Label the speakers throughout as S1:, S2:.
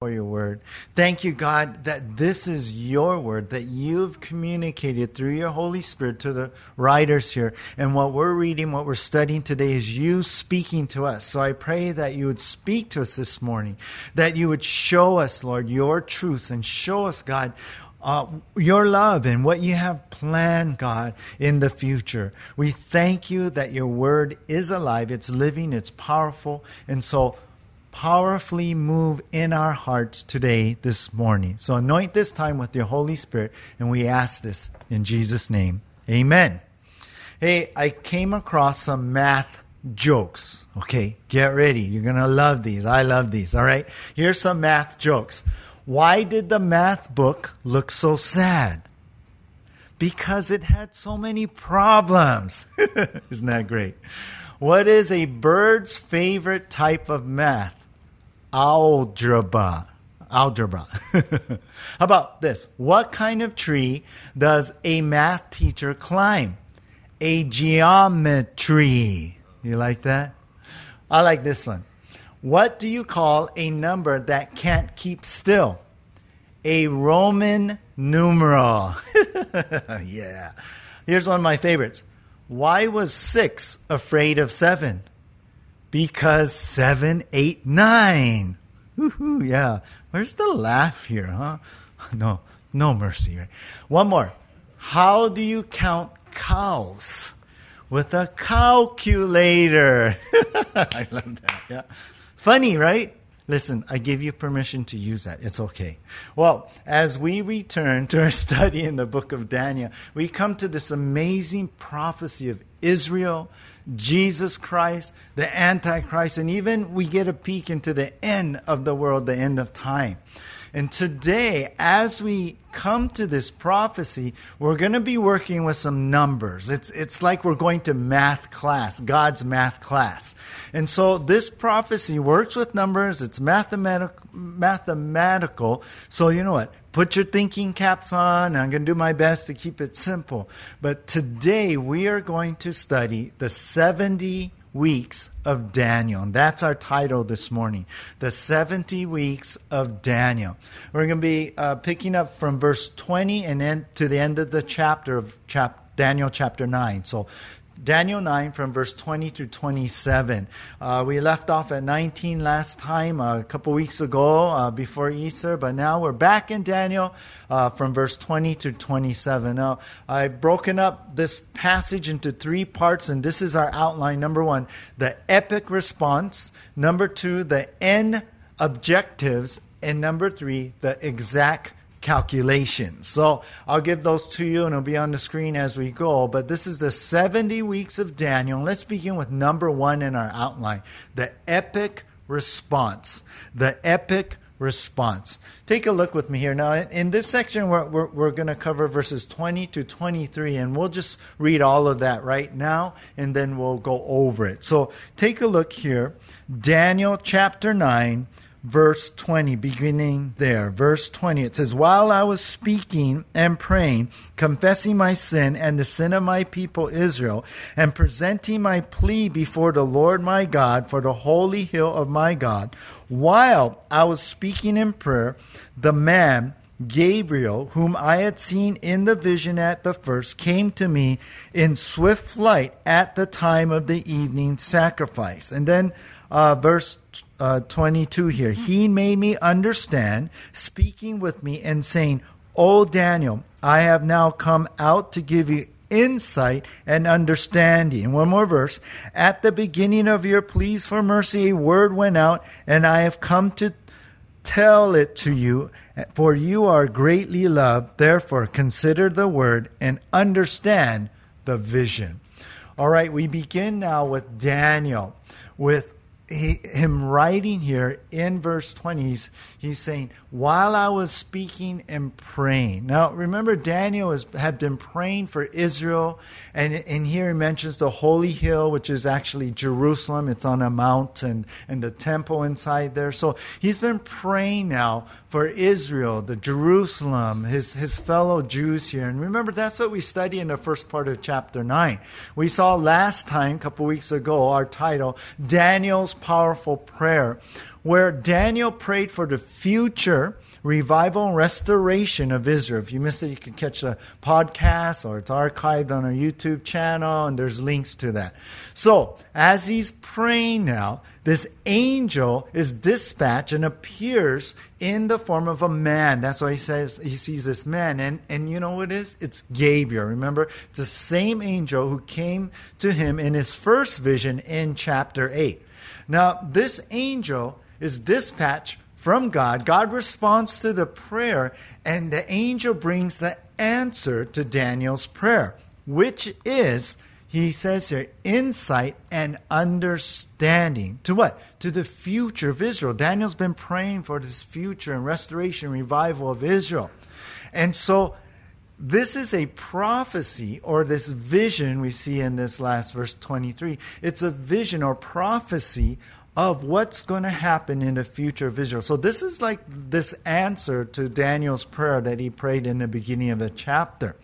S1: for your word. Thank you, God, that this is your word, that you've communicated through your Holy Spirit to the writers here. And what we're reading, what we're studying today is you speaking to us. So I pray that you would speak to us this morning, that you would show us, Lord, your truth and show us, God, uh, your love and what you have planned, God, in the future. We thank you that your word is alive, it's living, it's powerful. And so, powerfully move in our hearts today, this morning. So anoint this time with your Holy Spirit, and we ask this in Jesus' name. Amen. Hey, I came across some math jokes. Okay, get ready. You're going to love these. I love these. All right, here's some math jokes. Why did the math book look so sad? Because it had so many problems. Isn't that great? What is a bird's favorite type of math? Algebra. Algebra. How about this? What kind of tree does a math teacher climb? A geometry. You like that? I like this one. What do you call a number that can't keep still? A Roman numeral. yeah. Here's one of my favorites. Why was six afraid of seven? Because seven, eight, nine. Woo-hoo, yeah. Where's the laugh here, huh? No, no mercy, right? One more. How do you count cows? With a calculator. I love that. Yeah. Funny, right? Listen, I give you permission to use that. It's okay. Well, as we return to our study in the book of Daniel, we come to this amazing prophecy of Israel Jesus Christ, the Antichrist, and even we get a peek into the end of the world, the end of time. And today, as we come to this prophecy, we're going to be working with some numbers. It's, it's like we're going to math class, God's math class. And so this prophecy works with numbers, it's mathematic, mathematical. So, you know what? Put your thinking caps on. I'm going to do my best to keep it simple. But today, we are going to study the 70 weeks of Daniel. And that's our title this morning The 70 Weeks of Daniel. We're going to be uh, picking up from verse 20 and then to the end of the chapter of chap- Daniel chapter 9. So Daniel 9 from verse 20 through 27. Uh, we left off at 19 last time, uh, a couple weeks ago uh, before Easter, but now we're back in Daniel uh, from verse 20 to 27. Now, I've broken up this passage into three parts, and this is our outline. Number one, the epic response. Number two, the end objectives. And number three, the exact calculations. So I'll give those to you and it'll be on the screen as we go. But this is the 70 weeks of Daniel. Let's begin with number one in our outline the epic response. The epic response. Take a look with me here. Now, in this section, we're, we're, we're going to cover verses 20 to 23, and we'll just read all of that right now, and then we'll go over it. So take a look here. Daniel chapter 9, verse 20, beginning there. Verse 20, it says, While I was speaking and praying, confessing my sin and the sin of my people Israel, and presenting my plea before the Lord my God for the holy hill of my God, while I was speaking in prayer, the man, Gabriel, whom I had seen in the vision at the first, came to me in swift flight at the time of the evening sacrifice. And then uh, verse uh, 22 here. He made me understand, speaking with me and saying, O Daniel, I have now come out to give you insight and understanding. One more verse. At the beginning of your pleas for mercy, a word went out, and I have come to tell it to you, for you are greatly loved. Therefore, consider the word and understand the vision. All right, we begin now with Daniel, with he, him writing here in verse 20, he's, he's saying, While I was speaking and praying. Now, remember, Daniel has, had been praying for Israel, and, and here he mentions the holy hill, which is actually Jerusalem. It's on a mountain, and the temple inside there. So he's been praying now for Israel, the Jerusalem, his, his fellow Jews here. And remember, that's what we study in the first part of chapter 9. We saw last time, a couple weeks ago, our title, Daniel's Powerful Prayer. where Daniel prayed for the future revival and restoration of Israel. If you missed it, you can catch the podcast or it's archived on our YouTube channel, and there's links to that. So, as he's praying now, this angel is dispatched and appears in the form of a man. That's why he says he sees this man. And, and you know what it is? It's Gabriel. Remember? It's the same angel who came to him in his first vision in chapter 8. Now, this angel is dispatched from God. God responds to the prayer, and the angel brings the answer to Daniel's prayer, which is, he says here, insight and understanding. To what? To the future of Israel. Daniel's been praying for this future and restoration, revival of Israel. And so, this is a prophecy or this vision we see in this last verse 23. It's a vision or prophecy of what's going to happen in the future of Israel. So this is like this answer to Daniel's prayer that he prayed in the beginning of the chapter.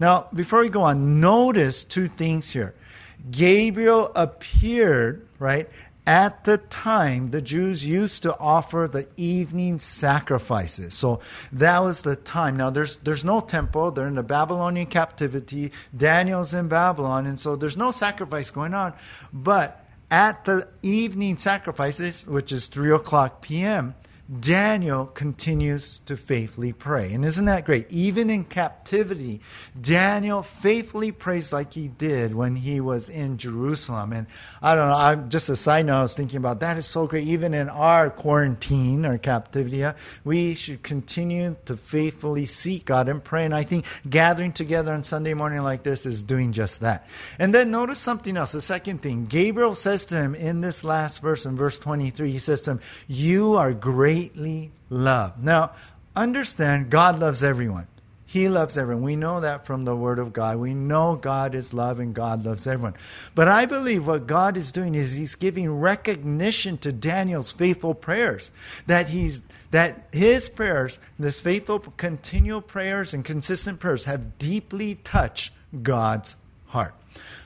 S1: Now, before we go on, notice two things here. Gabriel appeared, right, at the time the Jews used to offer the evening sacrifices. So that was the time. Now there's there's no temple. They're in the Babylonian captivity. Daniel's in Babylon, and so there's no sacrifice going on. But at the evening sacrifices, which is 3 o'clock p.m., Daniel continues to faithfully pray. And isn't that great? Even in captivity, Daniel faithfully prays like he did when he was in Jerusalem. And I don't know, I'm just a side note, I was thinking about that is so great. Even in our quarantine or captivity, uh, we should continue to faithfully seek God and pray. And I think gathering together on Sunday morning like this is doing just that. And then notice something else. The second thing, Gabriel says to him in this last verse, in verse 23, he says to him, You are great greatly loved. Now, understand God loves everyone. He loves everyone. We know that from the Word of God. We know God is love and God loves everyone. But I believe what God is doing is He's giving recognition to Daniel's faithful prayers. That He's that his prayers, this faithful, continual prayers and consistent prayers, have deeply touched God's heart.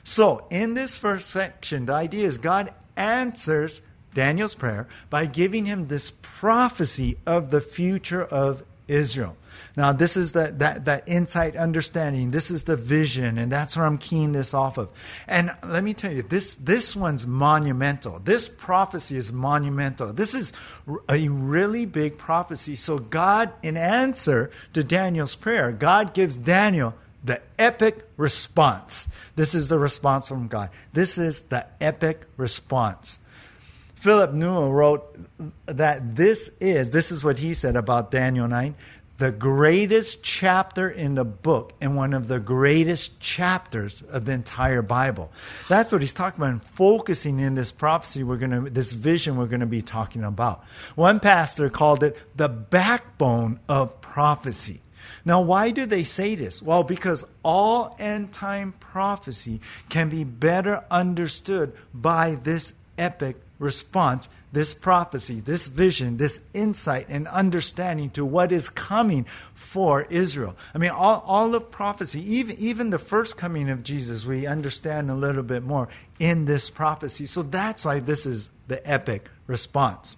S1: So, in this first section, the idea is God answers Daniel's prayer by giving him this prophecy of the future of Israel. Now, this is the, that, that insight understanding. This is the vision, and that's where I'm keying this off of. And let me tell you, this, this one's monumental. This prophecy is monumental. This is a really big prophecy. So, God, in answer to Daniel's prayer, God gives Daniel the epic response. This is the response from God. This is the epic response. Philip Newell wrote that this is, this is what he said about Daniel 9, the greatest chapter in the book and one of the greatest chapters of the entire Bible. That's what he's talking about and focusing in this prophecy we're going to this vision we're going to be talking about. One pastor called it the backbone of prophecy. Now, why do they say this? Well, because all end time prophecy can be better understood by this epic response, this prophecy, this vision, this insight and understanding to what is coming for Israel. I mean, all, all of prophecy, even, even the first coming of Jesus, we understand a little bit more in this prophecy. So that's why this is the epic response.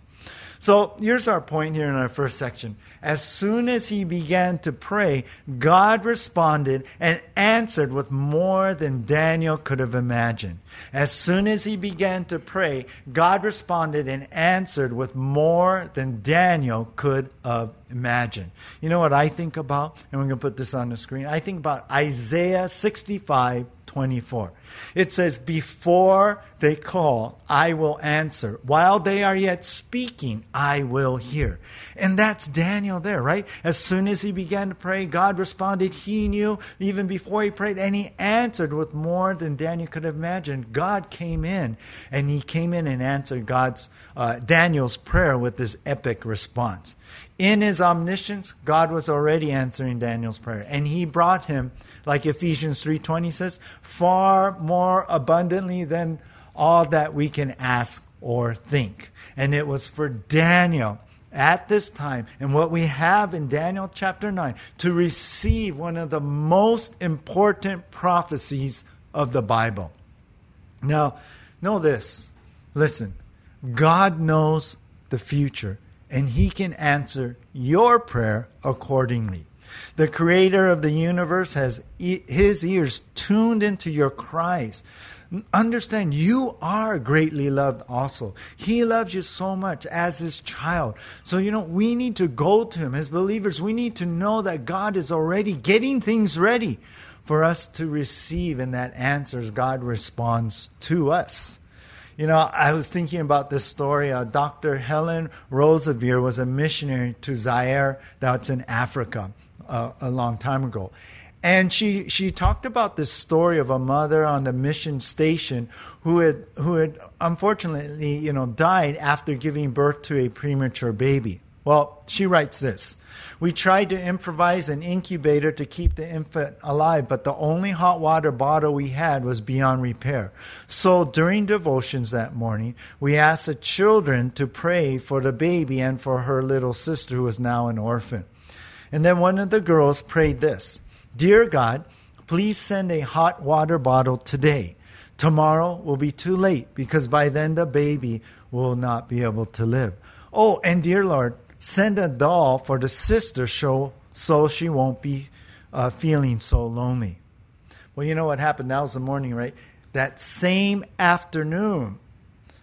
S1: So here's our point here in our first section. As soon as he began to pray, God responded and answered with more than Daniel could have imagined. As soon as he began to pray, God responded and answered with more than Daniel could have imagined. You know what I think about? And we're going to put this on the screen. I think about Isaiah 65 24. It says, Before they call, I will answer. While they are yet speaking, I will hear. And that's Daniel there, right? As soon as he began to pray, God responded. He knew even before he prayed, and he answered with more than Daniel could have imagined. God came in, and he came in and answered God's uh, Daniel's prayer with this epic response. In his omniscience, God was already answering Daniel's prayer, and he brought him like Ephesians 3:20 says, far more abundantly than all that we can ask or think. And it was for Daniel at this time and what we have in Daniel chapter 9 to receive one of the most important prophecies of the Bible. Now, know this. Listen. God knows the future, and He can answer your prayer accordingly. The creator of the universe has e- his ears tuned into your cries. Understand, you are greatly loved also. He loves you so much as his child. So, you know, we need to go to him as believers. We need to know that God is already getting things ready for us to receive, and that answers, God responds to us. You know, I was thinking about this story. Uh, Dr. Helen Roseveare was a missionary to Zaire, that's in Africa, a long time ago. And she, she talked about this story of a mother on the mission station who had, who had unfortunately, you know, died after giving birth to a premature baby. Well, she writes this. We tried to improvise an incubator to keep the infant alive, but the only hot water bottle we had was beyond repair. So during devotions that morning, we asked the children to pray for the baby and for her little sister who is now an orphan. And then one of the girls prayed this Dear God, please send a hot water bottle today. Tomorrow will be too late because by then the baby will not be able to live. Oh, and dear Lord, send a doll for the sister show so she won't be uh, feeling so lonely. Well, you know what happened? That was the morning, right? That same afternoon,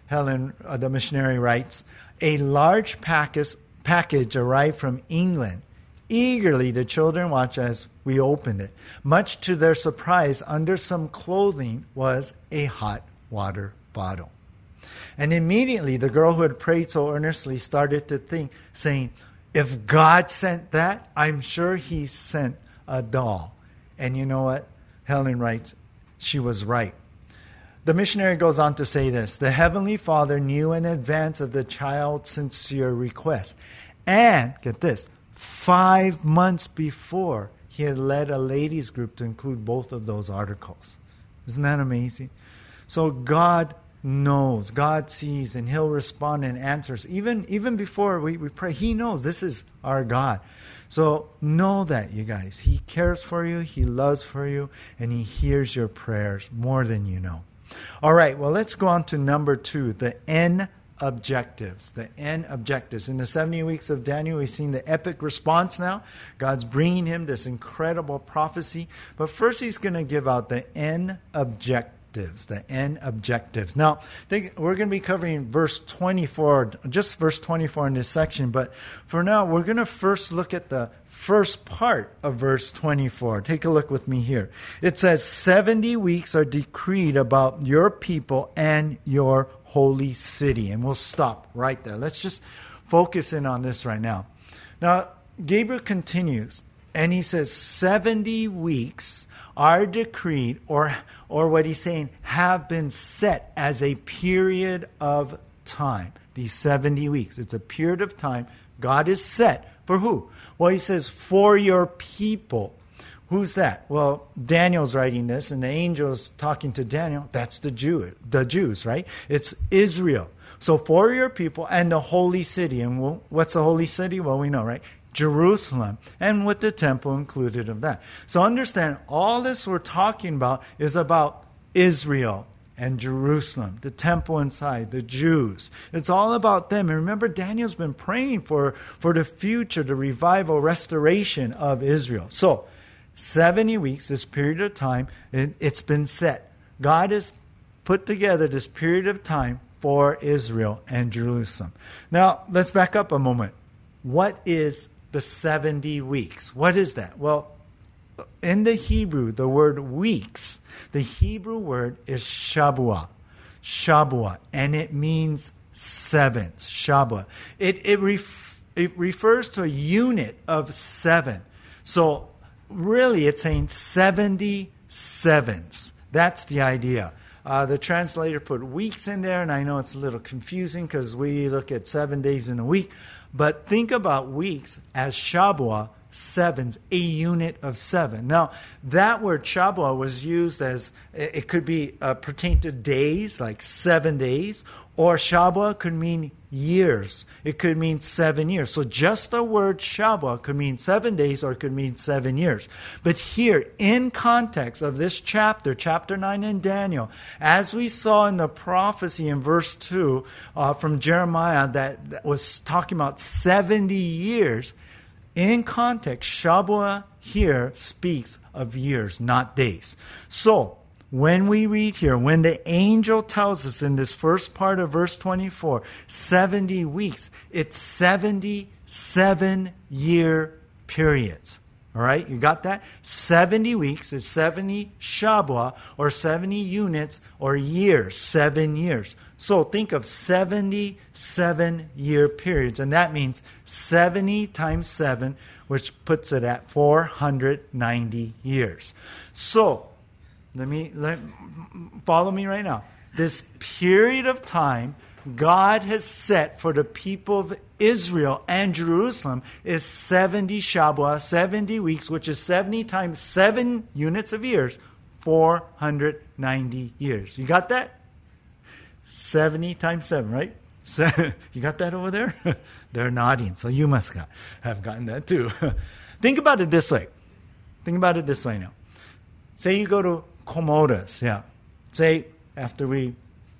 S1: Helen, uh, the missionary, writes, a large package, package arrived from England. Eagerly, the children watched as we opened it. Much to their surprise, under some clothing was a hot water bottle. And immediately the girl who had prayed so earnestly started to think, saying, If God sent that, I'm sure He sent a doll. And you know what? Helen writes, she was right. The missionary goes on to say this The Heavenly Father knew in advance of the child's sincere request. And, get this, five months before, he had led a ladies' group to include both of those articles. Isn't that amazing? So God knows, God sees, and He'll respond and answers. Even, even before we, we pray, He knows this is our God. So know that, you guys. He cares for you, He loves for you, and He hears your prayers more than you know. All right, well, let's go on to number two the N objectives. The end objectives. In the 70 weeks of Daniel, we've seen the epic response now. God's bringing him this incredible prophecy. But first, he's going to give out the end objectives. The end objectives. Now, we're going to be covering verse 24, just verse 24 in this section. But for now, we're going to first look at the first part of verse 24. Take a look with me here. It says, 70 weeks are decreed about your people and your holy city. And we'll stop right there. Let's just focus in on this right now. Now, Gabriel continues and he says 70 weeks are decreed or or what he's saying have been set as a period of time these 70 weeks it's a period of time god is set for who well he says for your people Who's that? Well, Daniel's writing this, and the angel's talking to Daniel. That's the Jew, the Jews, right? It's Israel. So for your people and the holy city. And what's the holy city? Well, we know, right? Jerusalem, and with the temple included of that. So understand, all this we're talking about is about Israel and Jerusalem, the temple inside, the Jews. It's all about them. And remember, Daniel's been praying for, for the future, the revival, restoration of Israel. So 70 weeks, this period of time, it, it's been set. God has put together this period of time for Israel and Jerusalem. Now, let's back up a moment. What is the 70 weeks? What is that? Well, in the Hebrew, the word weeks, the Hebrew word is Shabuah. Shabuah, and it means seven. Shabuah. It, it, ref, it refers to a unit of seven. So really it's saying 70 sevens. That's the idea. Uh, the translator put weeks in there, and I know it's a little confusing because we look at seven days in a week. But think about weeks as Shabuah, sevens, a unit of seven. Now, that word Shabuah was used as it could be uh, pertain to days, like seven days, Or Shabbat could mean years. It could mean seven years. So just the word Shabbat could mean seven days or it could mean seven years. But here, in context of this chapter, chapter 9 in Daniel, as we saw in the prophecy in verse 2 uh, from Jeremiah that, that was talking about 70 years, in context, Shabbat here speaks of years, not days. So, when we read here, when the angel tells us in this first part of verse 24, 70 weeks, it's 77 year periods. All right, you got that? 70 weeks is 70 Shabbat or 70 units or years, seven years. So think of 77 year periods, and that means 70 times 7, which puts it at 490 years. So let me let, follow me right now. This period of time God has set for the people of Israel and Jerusalem is 70 Shabbat, 70 weeks, which is 70 times 7 units of years, 490 years. You got that? 70 times 7, right? So, you got that over there? They're nodding, so you must got, have gotten that too. Think about it this way. Think about it this way now. Say you go to Komodas, yeah. Say after we,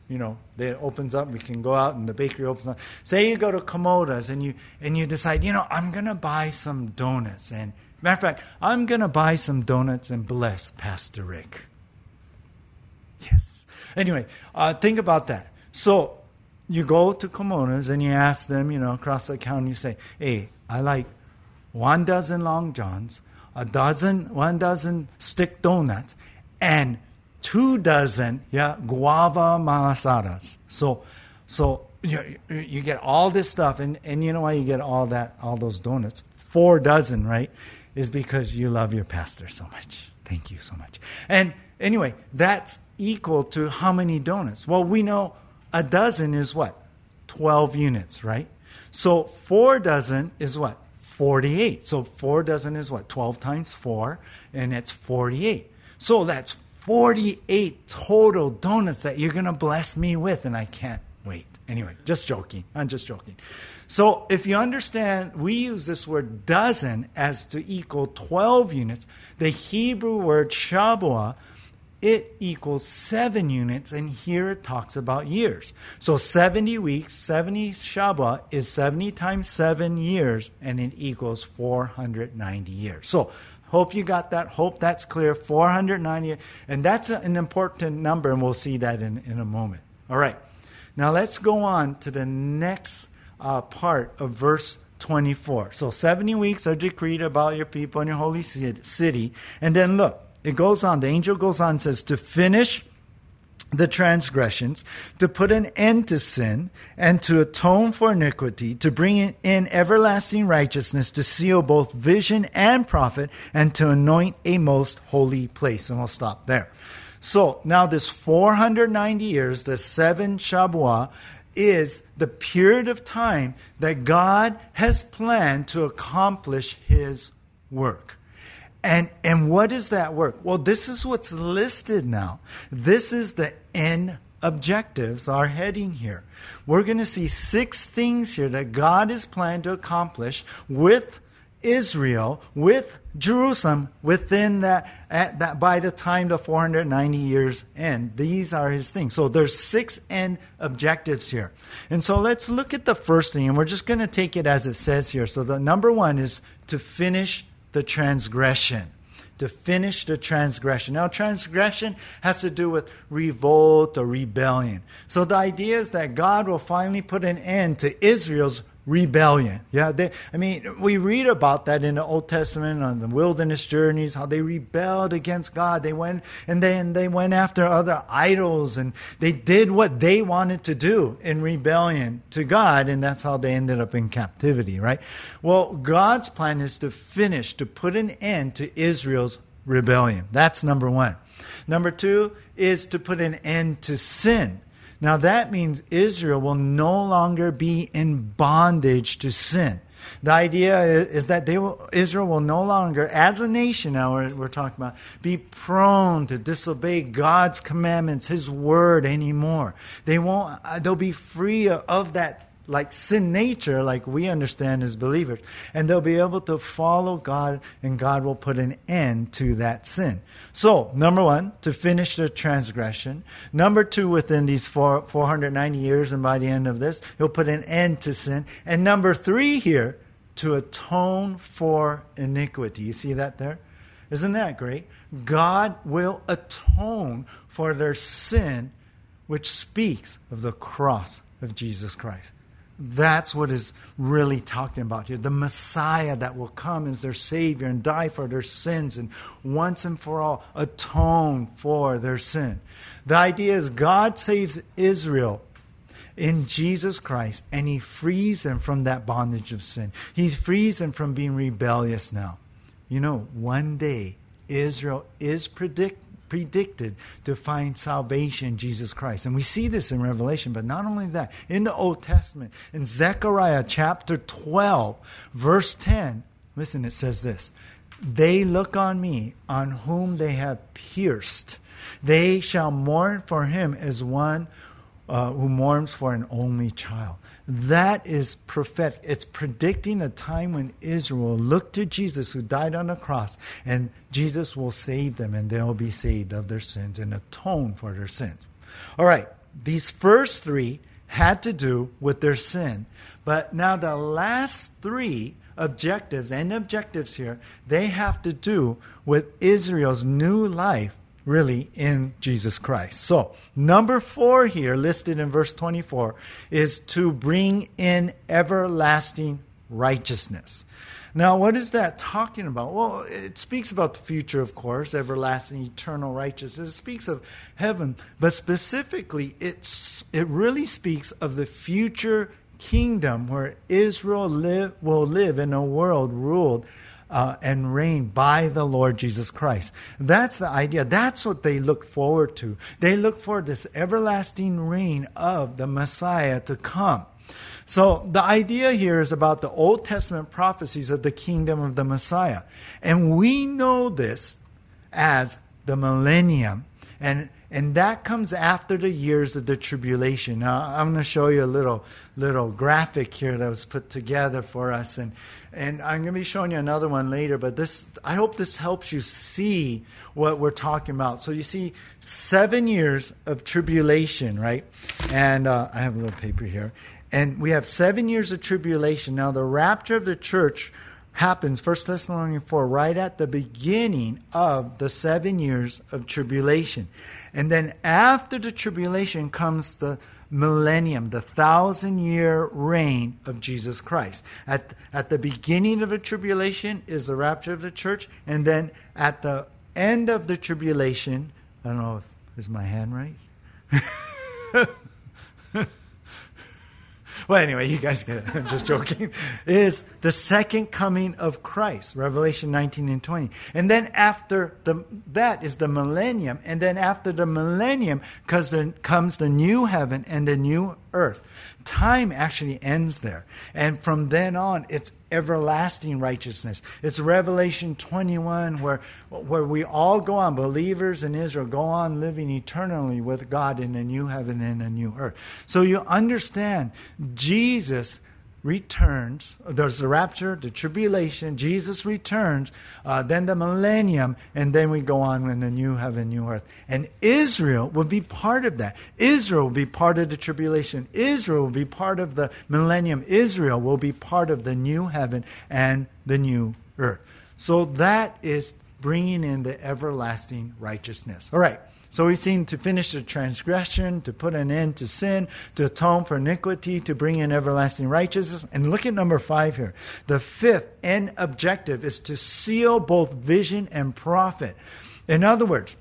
S1: you know, it opens up, we can go out and the bakery opens up. Say you go to Komodas and you and you decide, you know, I'm gonna buy some donuts. And matter of fact, I'm gonna buy some donuts and bless Pastor Rick. Yes. Anyway, uh, think about that. So you go to Komodas and you ask them, you know, across the counter, you say, hey, I like one dozen long johns, a dozen, one dozen stick donuts, and two dozen yeah guava malasadas. So so you, you get all this stuff, and and you know why you get all that all those donuts? Four dozen, right? Is because you love your pastor so much. Thank you so much. And anyway, that's equal to how many donuts? Well, we know a dozen is what? 12 units, right? So four dozen is what? 48. So four dozen is what? 12 times four, and it's 48. So that's 48 total donuts that you're going to bless me with, and I can't wait. Anyway, just joking. I'm just joking. So, if you understand, we use this word dozen as to equal 12 units. The Hebrew word shabua, it equals seven units, and here it talks about years. So, 70 weeks, 70 shabua is 70 times seven years, and it equals 490 years. So, Hope you got that. Hope that's clear. 490. And that's an important number, and we'll see that in, in a moment. All right. Now let's go on to the next uh, part of verse 24. So 70 weeks are decreed about your people and your holy city. And then look, it goes on. The angel goes on and says, to finish the transgressions, to put an end to sin, and to atone for iniquity, to bring in everlasting righteousness, to seal both vision and prophet, and to anoint a most holy place. And we'll stop there. So now this 490 years, the seven Shabuah, is the period of time that God has planned to accomplish his work. And and what is that work? Well, this is what's listed now. This is the end objectives are heading here. We're going to see six things here that God is planning to accomplish with Israel, with Jerusalem, within that, at that by the time the 490 years end. These are his things. So there's six end objectives here. And so let's look at the first thing, and we're just going to take it as it says here. So the number one is to finish the transgression. To finish the transgression. Now, transgression has to do with revolt or rebellion. So the idea is that God will finally put an end to Israel's rebellion. Yeah, they, I mean, we read about that in the Old Testament on the wilderness journeys, how they rebelled against God. They went and then they went after other idols and they did what they wanted to do in rebellion to God, and that's how they ended up in captivity, right? Well, God's plan is to finish, to put an end to Israel's rebellion. That's number one. Number two is to put an end to sin. Now that means Israel will no longer be in bondage to sin. The idea is, that they will, Israel will no longer, as a nation now we're, we're talking about, be prone to disobey God's commandments, His word anymore. They won't, uh, they'll be free of that like sin nature, like we understand as believers. And they'll be able to follow God, and God will put an end to that sin. So, number one, to finish the transgression. Number two, within these four, 490 years, and by the end of this, he'll put an end to sin. And number three here, to atone for iniquity. You see that there? Isn't that great? God will atone for their sin, which speaks of the cross of Jesus Christ. That's what is really talking about here. The Messiah that will come as their Savior and die for their sins and once and for all atone for their sin. The idea is God saves Israel in Jesus Christ and He frees them from that bondage of sin. He frees them from being rebellious now. You know, one day Israel is predict predicted to find salvation in Jesus Christ. And we see this in Revelation, but not only that, in the Old Testament, in Zechariah chapter 12, verse 10, listen, it says this They look on me, on whom they have pierced. They shall mourn for him as one uh, who mourns for an only child. That is prophetic. It's predicting a time when Israel look to Jesus who died on the cross, and Jesus will save them, and they'll be saved of their sins and atone for their sins. All right, these first three had to do with their sin. But now the last three objectives and objectives here, they have to do with Israel's new life really in Jesus Christ. So, number four here, listed in verse 24, is to bring in everlasting righteousness. Now, what is that talking about? Well, it speaks about the future, of course, everlasting, eternal righteousness. It speaks of heaven, but specifically, it's, it really speaks of the future kingdom where Israel live, will live in a world ruled uh, and reign by the Lord Jesus Christ. That's the idea. That's what they look forward to. They look for this everlasting reign of the Messiah to come. So the idea here is about the Old Testament prophecies of the kingdom of the Messiah. And we know this as the millennium. And and that comes after the years of the tribulation. Now, I'm going to show you a little little graphic here that was put together for us, and and I'm going to be showing you another one later. But this, I hope this helps you see what we're talking about. So you see, seven years of tribulation, right? And uh, I have a little paper here, and we have seven years of tribulation. Now, the rapture of the church happens, 1 Thessalonians 4, right at the beginning of the seven years of tribulation. And then after the tribulation comes the millennium, the thousand year reign of Jesus Christ. At, at the beginning of the tribulation is the rapture of the church, and then at the end of the tribulation, I don't know if is my hand right? well, anyway, you guys get it. I'm just joking. Is the second coming of Christ, Revelation 19 and 20. And then after the, that is the millennium. And then after the millennium comes the, comes the new heaven and the new earth. Time actually ends there. And from then on, it's everlasting righteousness. It's Revelation 21 where, where we all go on, believers in Israel, go on living eternally with God in a new heaven and a new earth. So you understand, Jesus returns. There's the rapture, the tribulation, Jesus returns, uh, then the millennium, and then we go on in the new heaven, new earth. And Israel will be part of that. Israel will be part of the tribulation. Israel will be part of the millennium. Israel will be part of the new heaven and the new earth. So that is bringing in the everlasting righteousness. All right. So we've seen to finish the transgression, to put an end to sin, to atone for iniquity, to bring in everlasting righteousness. And look at number five here. The fifth end objective is to seal both vision and prophet. In other words,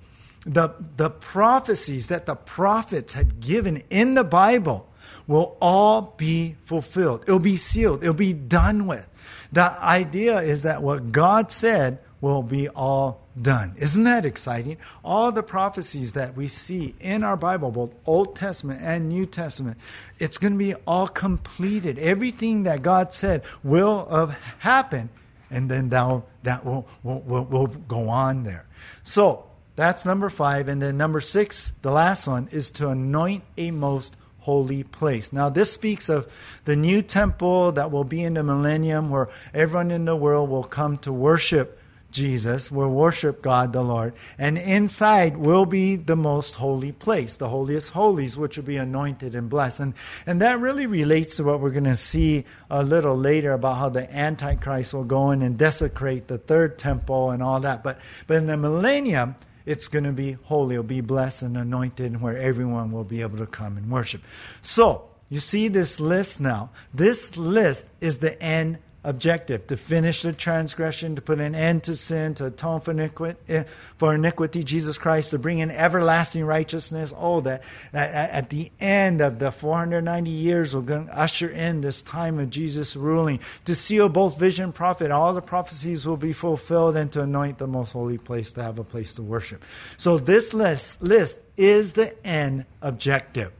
S1: the, the prophecies that the prophets had given in the Bible will all be fulfilled. It'll be sealed. It'll be done with. The idea is that what God said will be all done. Isn't that exciting? All the prophecies that we see in our Bible, both Old Testament and New Testament, it's going to be all completed. Everything that God said will have happened, and then that, that will, will, will, will go on there. So that's number five. And then number six, the last one, is to anoint a most holy place. Now, this speaks of the new temple that will be in the millennium where everyone in the world will come to worship Jesus, will worship God the Lord, and inside will be the most holy place, the holiest holies, which will be anointed and blessed. And, and that really relates to what we're going to see a little later about how the Antichrist will go in and desecrate the third temple and all that. But, but in the millennium, it's going to be holy, it'll be blessed and anointed, where everyone will be able to come and worship. So, you see this list now. This list is the end objective to finish the transgression, to put an end to sin, to atone for iniquity, eh, for iniquity Jesus Christ, to bring in everlasting righteousness. Oh, that, that at the end of the 490 years, we're going to usher in this time of Jesus ruling, to seal both vision and prophet. All the prophecies will be fulfilled, and to anoint the most holy place to have a place to worship. So, this list, list is the end objective.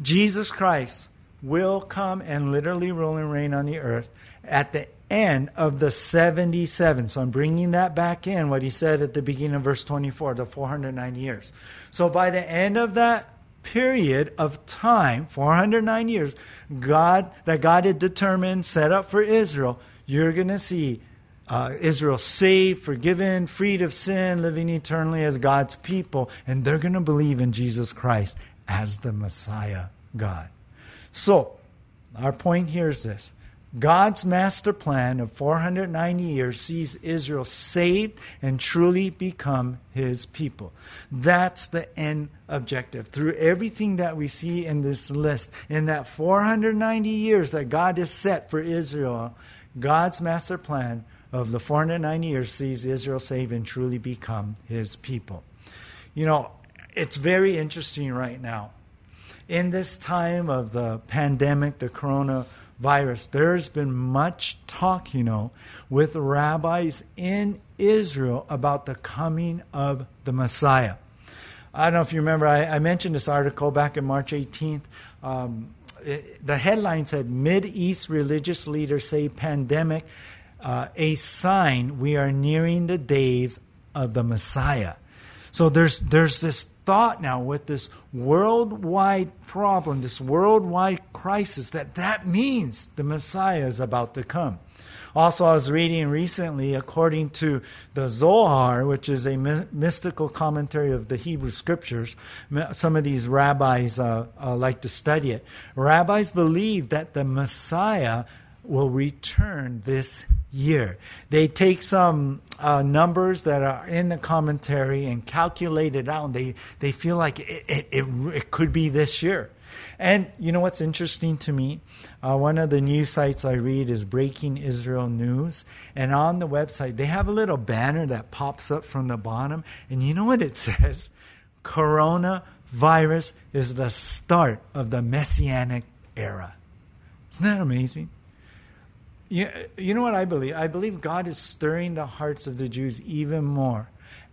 S1: Jesus Christ will come and literally rule and reign on the earth at the end of the 77. So I'm bringing that back in, what he said at the beginning of verse 24, the 409 years. So by the end of that period of time, 409 years, God that God had determined, set up for Israel, you're going to see uh, Israel saved, forgiven, freed of sin, living eternally as God's people, and they're going to believe in Jesus Christ as the Messiah God. So, our point here is this God's master plan of 490 years sees Israel saved and truly become his people. That's the end objective. Through everything that we see in this list, in that 490 years that God has set for Israel, God's master plan of the 490 years sees Israel saved and truly become his people. You know, it's very interesting right now. In this time of the pandemic, the coronavirus, virus. There's been much talk, you know, with rabbis in Israel about the coming of the Messiah. I don't know if you remember, I, I mentioned this article back in March 18th. Um, it, the headline said Mid East religious leaders say pandemic, uh, a sign we are nearing the days of the Messiah. So there's, there's this thought now with this worldwide problem, this worldwide crisis, that that means the Messiah is about to come. Also, I was reading recently, according to the Zohar, which is a mystical commentary of the Hebrew scriptures, some of these rabbis uh, uh, like to study it. Rabbis believe that the Messiah will return this year. They take some uh, numbers that are in the commentary and calculate it out. And they, they feel like it, it, it, it could be this year. And you know what's interesting to me? Uh, one of the news sites I read is Breaking Israel News. And on the website, they have a little banner that pops up from the bottom. And you know what it says? Coronavirus is the start of the messianic era. Isn't that amazing? You, know what I believe? I believe God is stirring the hearts of the Jews even more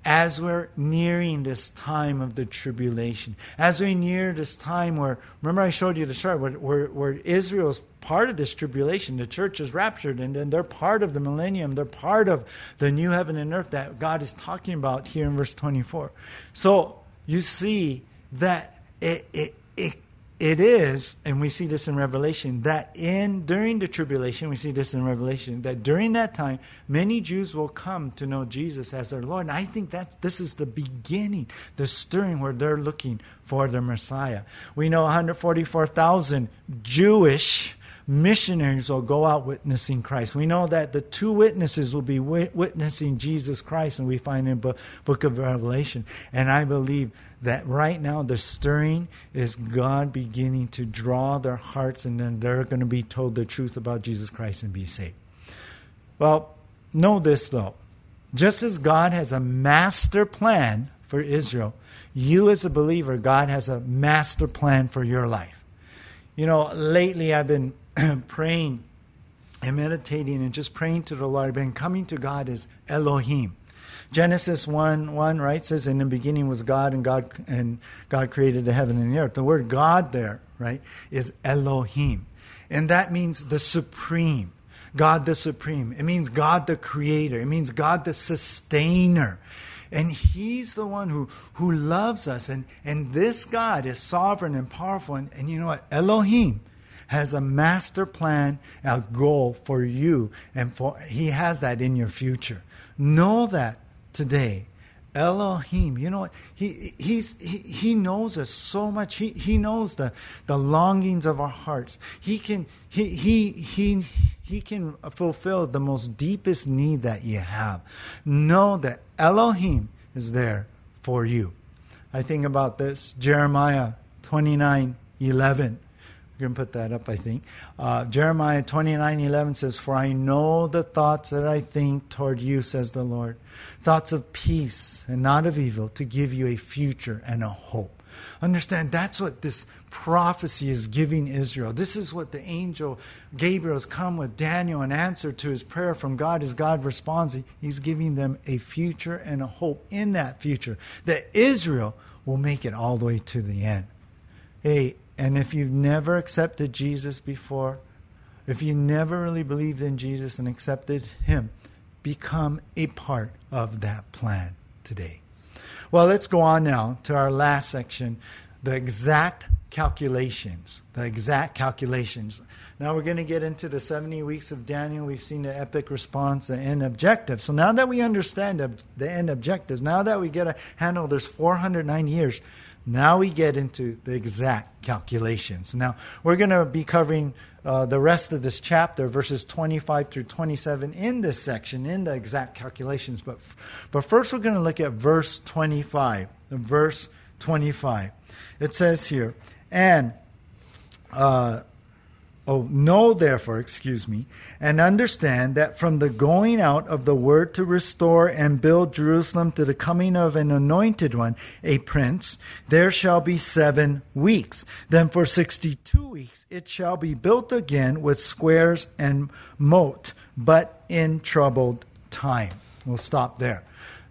S1: as we're nearing this time of the tribulation, as we near this time where, remember I showed you the chart, where, where, where Israel is part of this tribulation, the church is raptured, and then they're part of the millennium, they're part of the new heaven and earth that God is talking about here in verse 24. So you see that it, it, it it is, and we see this in Revelation, that in during the tribulation, we see this in Revelation, that during that time, many Jews will come to know Jesus as their Lord. And I think that this is the beginning, the stirring where they're looking for the Messiah. We know 144,000 Jewish missionaries will go out witnessing Christ. We know that the two witnesses will be witnessing Jesus Christ, and we find in the book of Revelation. And I believe that right now the stirring is God beginning to draw their hearts, and then they're going to be told the truth about Jesus Christ and be saved. Well, know this though. Just as God has a master plan for Israel, you as a believer, God has a master plan for your life. You know, lately I've been praying and meditating and just praying to the Lord. I've been coming to God as Elohim. Genesis 1 1, right, says, In the beginning was God, and God and God created the heaven and the earth. The word God there, right, is Elohim. And that means the supreme. God the supreme. It means God the creator. It means God the sustainer. And He's the one who, who loves us. And, and this God is sovereign and powerful. And, and you know what? Elohim has a master plan, a goal for you. And for He has that in your future. Know that today. Elohim, you know? He, he's, he, he knows us so much. He, he knows the, the longings of our hearts. He can, he, he, he, he can fulfill the most deepest need that you have. Know that Elohim is there for you. I think about this Jeremiah 29 11. Going to put that up, I think. Uh, Jeremiah 29 11 says, For I know the thoughts that I think toward you, says the Lord. Thoughts of peace and not of evil, to give you a future and a hope. Understand, that's what this prophecy is giving Israel. This is what the angel Gabriel has come with Daniel in answer to his prayer from God as God responds. He's giving them a future and a hope in that future that Israel will make it all the way to the end. Hey, and if you've never accepted Jesus before, if you never really believed in Jesus and accepted Him, become a part of that plan today. Well, let's go on now to our last section the exact calculations. The exact calculations. Now we're going to get into the 70 weeks of Daniel. We've seen the epic response, the end objective. So now that we understand the end objectives, now that we get a handle, there's 409 years now we get into the exact calculations. Now, we're going to be covering uh, the rest of this chapter, verses 25 through 27, in this section, in the exact calculations. But, but first, we're going to look at verse 25. Verse 25. It says here, and uh, Oh, know therefore, excuse me, and understand that from the going out of the word to restore and build Jerusalem to the coming of an anointed one, a prince, there shall be seven weeks. Then for sixty two weeks it shall be built again with squares and moat, but in troubled time. We'll stop there.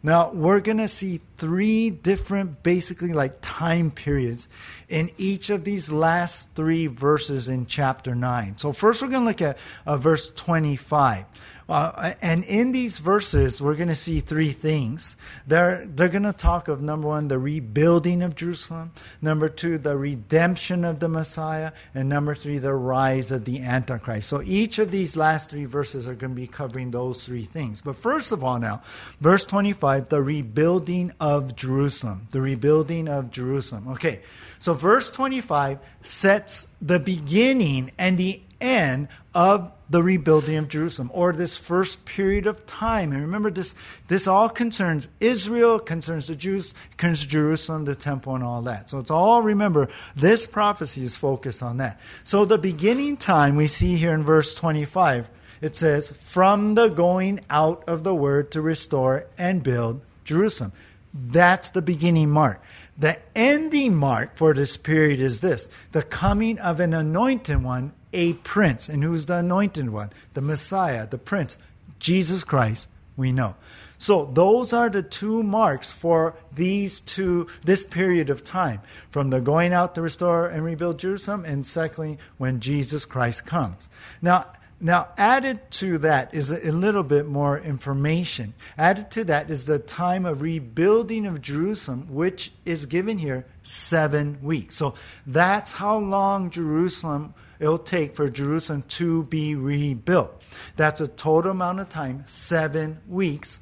S1: Now, we're going to see three different, basically like time periods in each of these last three verses in chapter 9. So, first, we're going to look at uh, verse 25. Uh, and in these verses, we're going to see three things. They're, they're going to talk of number one, the rebuilding of Jerusalem, number two, the redemption of the Messiah, and number three, the rise of the Antichrist. So each of these last three verses are going to be covering those three things. But first of all, now, verse 25, the rebuilding of Jerusalem. The rebuilding of Jerusalem. Okay, so verse 25 sets the beginning and the end of the rebuilding of Jerusalem or this first period of time. And remember this this all concerns Israel, concerns the Jews, concerns Jerusalem, the temple and all that. So it's all remember this prophecy is focused on that. So the beginning time we see here in verse 25 it says from the going out of the word to restore and build Jerusalem. That's the beginning mark. The ending mark for this period is this the coming of an anointed one a prince. And who's the anointed one? The Messiah, the prince, Jesus Christ, we know. So those are the two marks for these two this period of time from the going out to restore and rebuild Jerusalem and secondly when Jesus Christ comes. Now now, added to that is a little bit more information. Added to that is the time of rebuilding of Jerusalem, which is given here seven weeks. So that's how long Jerusalem it'll take for Jerusalem to be rebuilt. That's a total amount of time, seven weeks,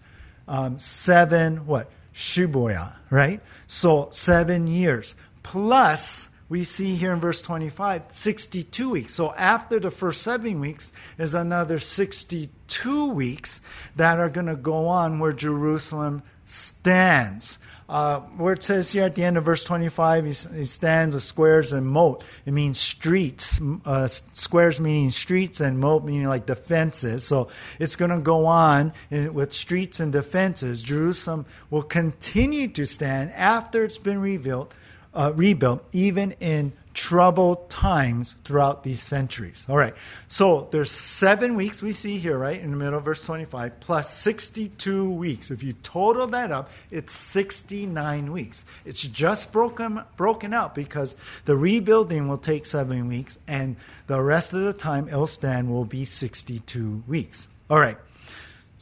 S1: um, seven what? Shabua, right? So seven years plus we see here in verse 25 62 weeks. So after the first seven weeks is another 62 weeks that are going to go on where Jerusalem stands. Uh, where it says here at the end of verse 25, he, he stands with squares and moat. It means streets. Uh, squares meaning streets and moat meaning like defenses. So it's going to go on in, with streets and defenses. Jerusalem will continue to stand after it's been rebuilt uh, rebuilt even in troubled times throughout these centuries. All right. So there's seven weeks we see here, right, in the middle of verse 25, plus 62 weeks. If you total that up, it's 69 weeks. It's just broken, broken up because the rebuilding will take seven weeks and the rest of the time it'll stand will be 62 weeks. All right.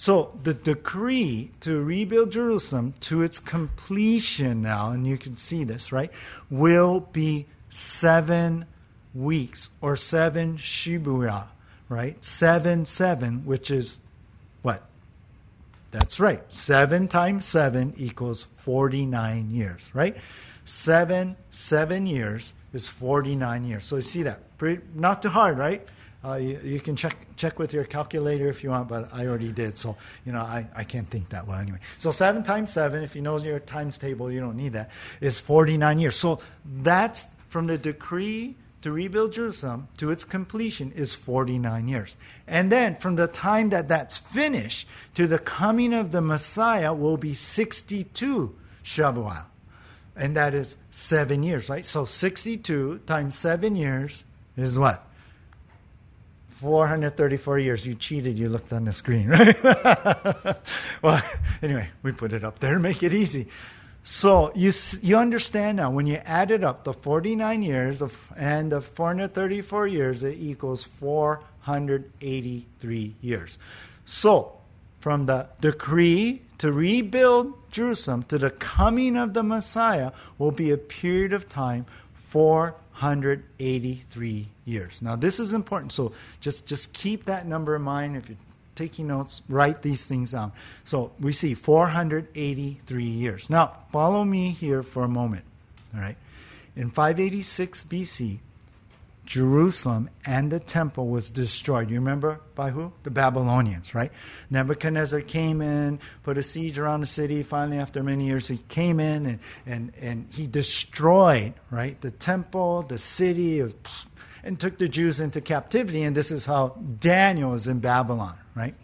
S1: So the decree to rebuild Jerusalem to its completion now, and you can see this, right, will be seven weeks or seven shabua, right? Seven, seven, which is what? That's right. Seven times seven equals 49 years, right? Seven, seven years is 49 years. So you see that. Pretty, not too hard, right? Uh, you, you, can check check with your calculator if you want, but I already did. So, you know, I, I can't think that well anyway. So 7 times 7, if you know your times table, you don't need that, is 49 years. So that's from the decree to rebuild Jerusalem to its completion is 49 years. And then from the time that that's finished to the coming of the Messiah will be 62 Shavuot. And that is seven years, right? So 62 times seven years is what? 434 years. You cheated. You looked on the screen, right? well, anyway, we put it up there to make it easy. So you you understand now when you add it up, the 49 years of, and the 434 years, it equals 483 years. So from the decree to rebuild Jerusalem to the coming of the Messiah will be a period of time 483 years. Now this is important. So just just keep that number in mind if you're taking notes, write these things down. So we see 483 years. Now, follow me here for a moment. All right. In 586 BC, Jerusalem and the temple was destroyed. You remember by who? The Babylonians, right? Nebuchadnezzar came in, put a siege around the city. Finally, after many years, he came in and, and, and he destroyed, right, the temple, the city, and took the Jews into captivity. And this is how Daniel is in Babylon, right?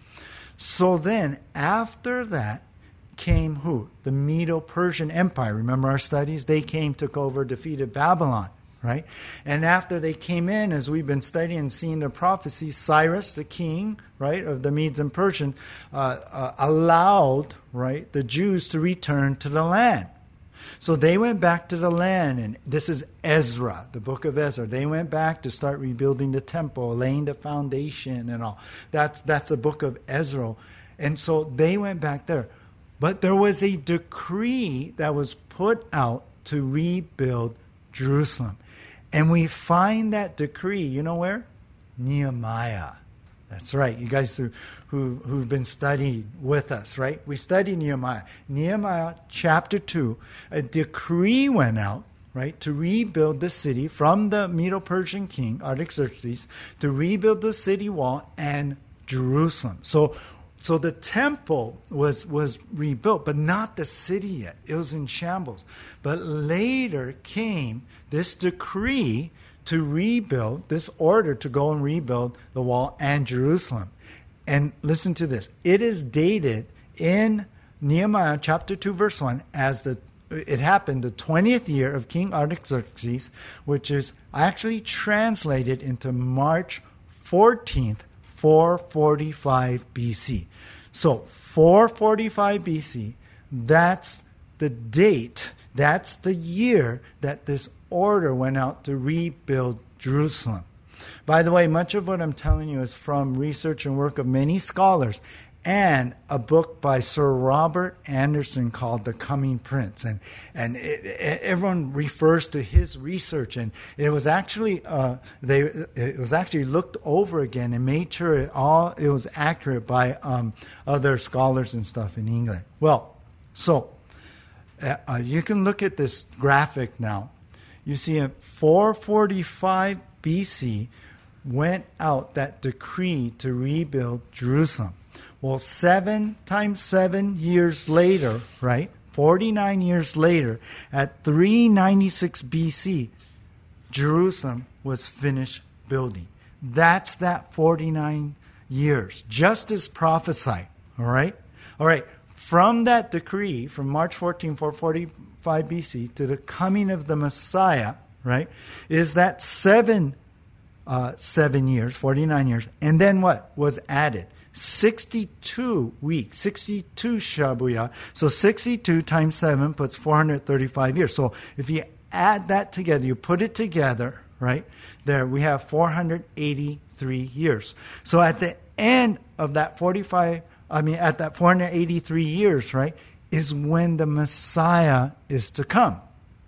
S1: So then, after that, came who? The Medo Persian Empire. Remember our studies? They came, took over, defeated Babylon right? And after they came in, as we've been studying and seeing the prophecies, Cyrus, the king, right, of the Medes and Persian, uh, uh, allowed, right, the Jews to return to the land. So they went back to the land, and this is Ezra, the book of Ezra. They went back to start rebuilding the temple, laying the foundation, and all. That's that's the book of Ezra, and so they went back there. But there was a decree that was put out to rebuild Jerusalem. And we find that decree, you know where? Nehemiah. That's right. You guys who, who, who've been studying with us, right? We study Nehemiah. Nehemiah chapter 2, a decree went out, right, to rebuild the city from the Medo Persian king, Artaxerxes, to rebuild the city wall and Jerusalem. So so the temple was, was rebuilt, but not the city yet. It was in shambles. But later came this decree to rebuild, this order to go and rebuild the wall and Jerusalem. And listen to this it is dated in Nehemiah chapter 2, verse 1, as the it happened the 20th year of King Artaxerxes, which is actually translated into March 14th, 445 BC. So 445 BC, that's the date, that's the year that this order went out to rebuild Jerusalem. By the way, much of what I'm telling you is from research and work of many scholars, and a book by Sir Robert Anderson called The Coming Prince. And, and it, it, everyone refers to his research. And it was actually, uh, they, it was actually looked over again and made sure it, all, it was accurate by um, other scholars and stuff in England. Well, so uh, uh you can look at this graphic now. You see in 445 BC went out that decree to rebuild Jerusalem. Well, seven times seven years later, right? 49 years later, at 396 BC, Jerusalem was finished building. That's that 49 years, just as prophesied. All right? All right. from that decree from March 14, 445 BC to the coming of the Messiah, right, is that seven, uh, seven years, 49 years. And then what was added? 62 weeks, 62 Shabua. So 62 times 7 puts 435 years. So if you add that together, you put it together, right? There we have 483 years. So at the end of that 45, I mean, at that 483 years, right, is when the Messiah is to come.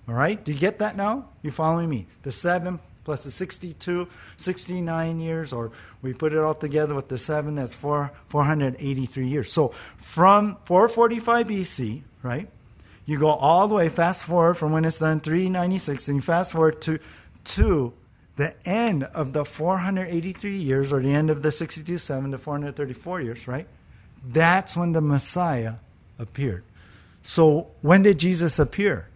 S1: All right? Do you get that now? You following me? The 7 plus the 62, 69 years, or we put it all together with the 7, that's 4, 483 years. So from 445 BC, right, you go all the way, fast forward from when it's done, 396, and you fast forward to, to the end of the 483 years, or the end of the 62, 7 to 434 years, right? That's when the Messiah appeared. So when did Jesus appear?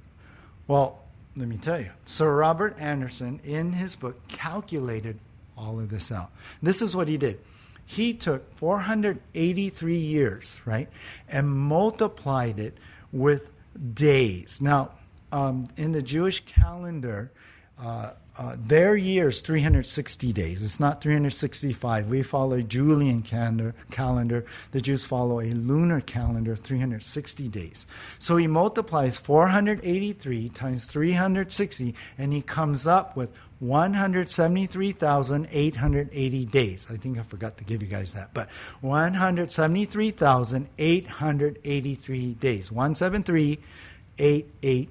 S1: Well, let me tell you. Sir Robert Anderson, in his book, calculated all of this out. This is what he did. He took 483 years, right, and multiplied it with days. Now, um, in the Jewish calendar, uh, uh, their year is 360 days. It's not 365. We follow a Julian calendar, calendar. The Jews follow a lunar calendar, 360 days. So he multiplies 483 times 360, and he comes up with 173,880 days. I think I forgot to give you guys that, but 173,883 days. 173,880.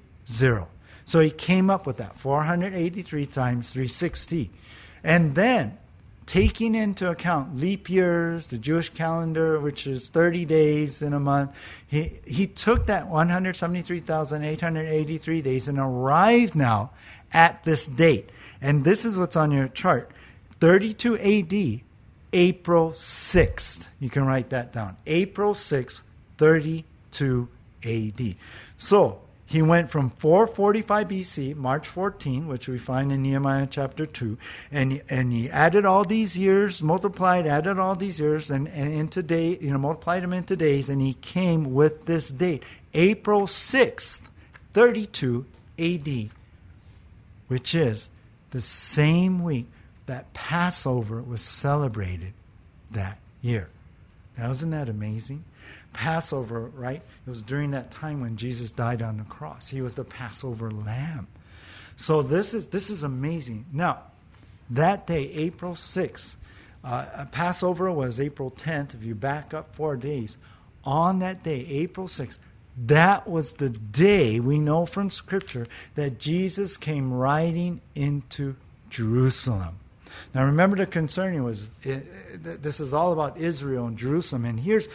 S1: So he came up with that 483 times 360. And then, taking into account leap years, the Jewish calendar, which is 30 days in a month, he, he took that 173,883 days and arrived now at this date. And this is what's on your chart 32 AD, April 6th. You can write that down. April 6th, 32 AD. So, he went from 445 BC, March 14, which we find in Nehemiah chapter 2, and, and he added all these years, multiplied, added all these years, and, and into day, you know, multiplied them into days, and he came with this date, April 6th, 32 AD, which is the same week that Passover was celebrated that year. Now, isn't that amazing? Passover, right? It was during that time when Jesus died on the cross. He was the Passover lamb. So this is this is amazing. Now, that day, April 6th, uh, Passover was April 10th. If you back up four days, on that day, April 6th, that was the day we know from Scripture that Jesus came riding into Jerusalem. Now, remember the concern was it, it, this is all about Israel and Jerusalem, and here's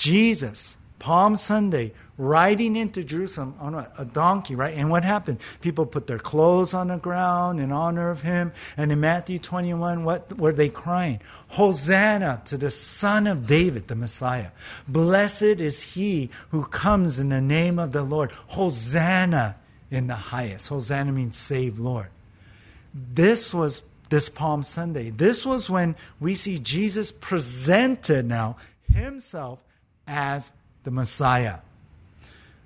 S1: Jesus, Palm Sunday, riding into Jerusalem on a, a, donkey, right? And what happened? People put their clothes on the ground in honor of him. And in Matthew 21, what were they crying? Hosanna to the Son of David, the Messiah. Blessed is he who comes in the name of the Lord. Hosanna in the highest. Hosanna means save Lord. This was this Palm Sunday. This was when we see Jesus presented now himself as the Messiah.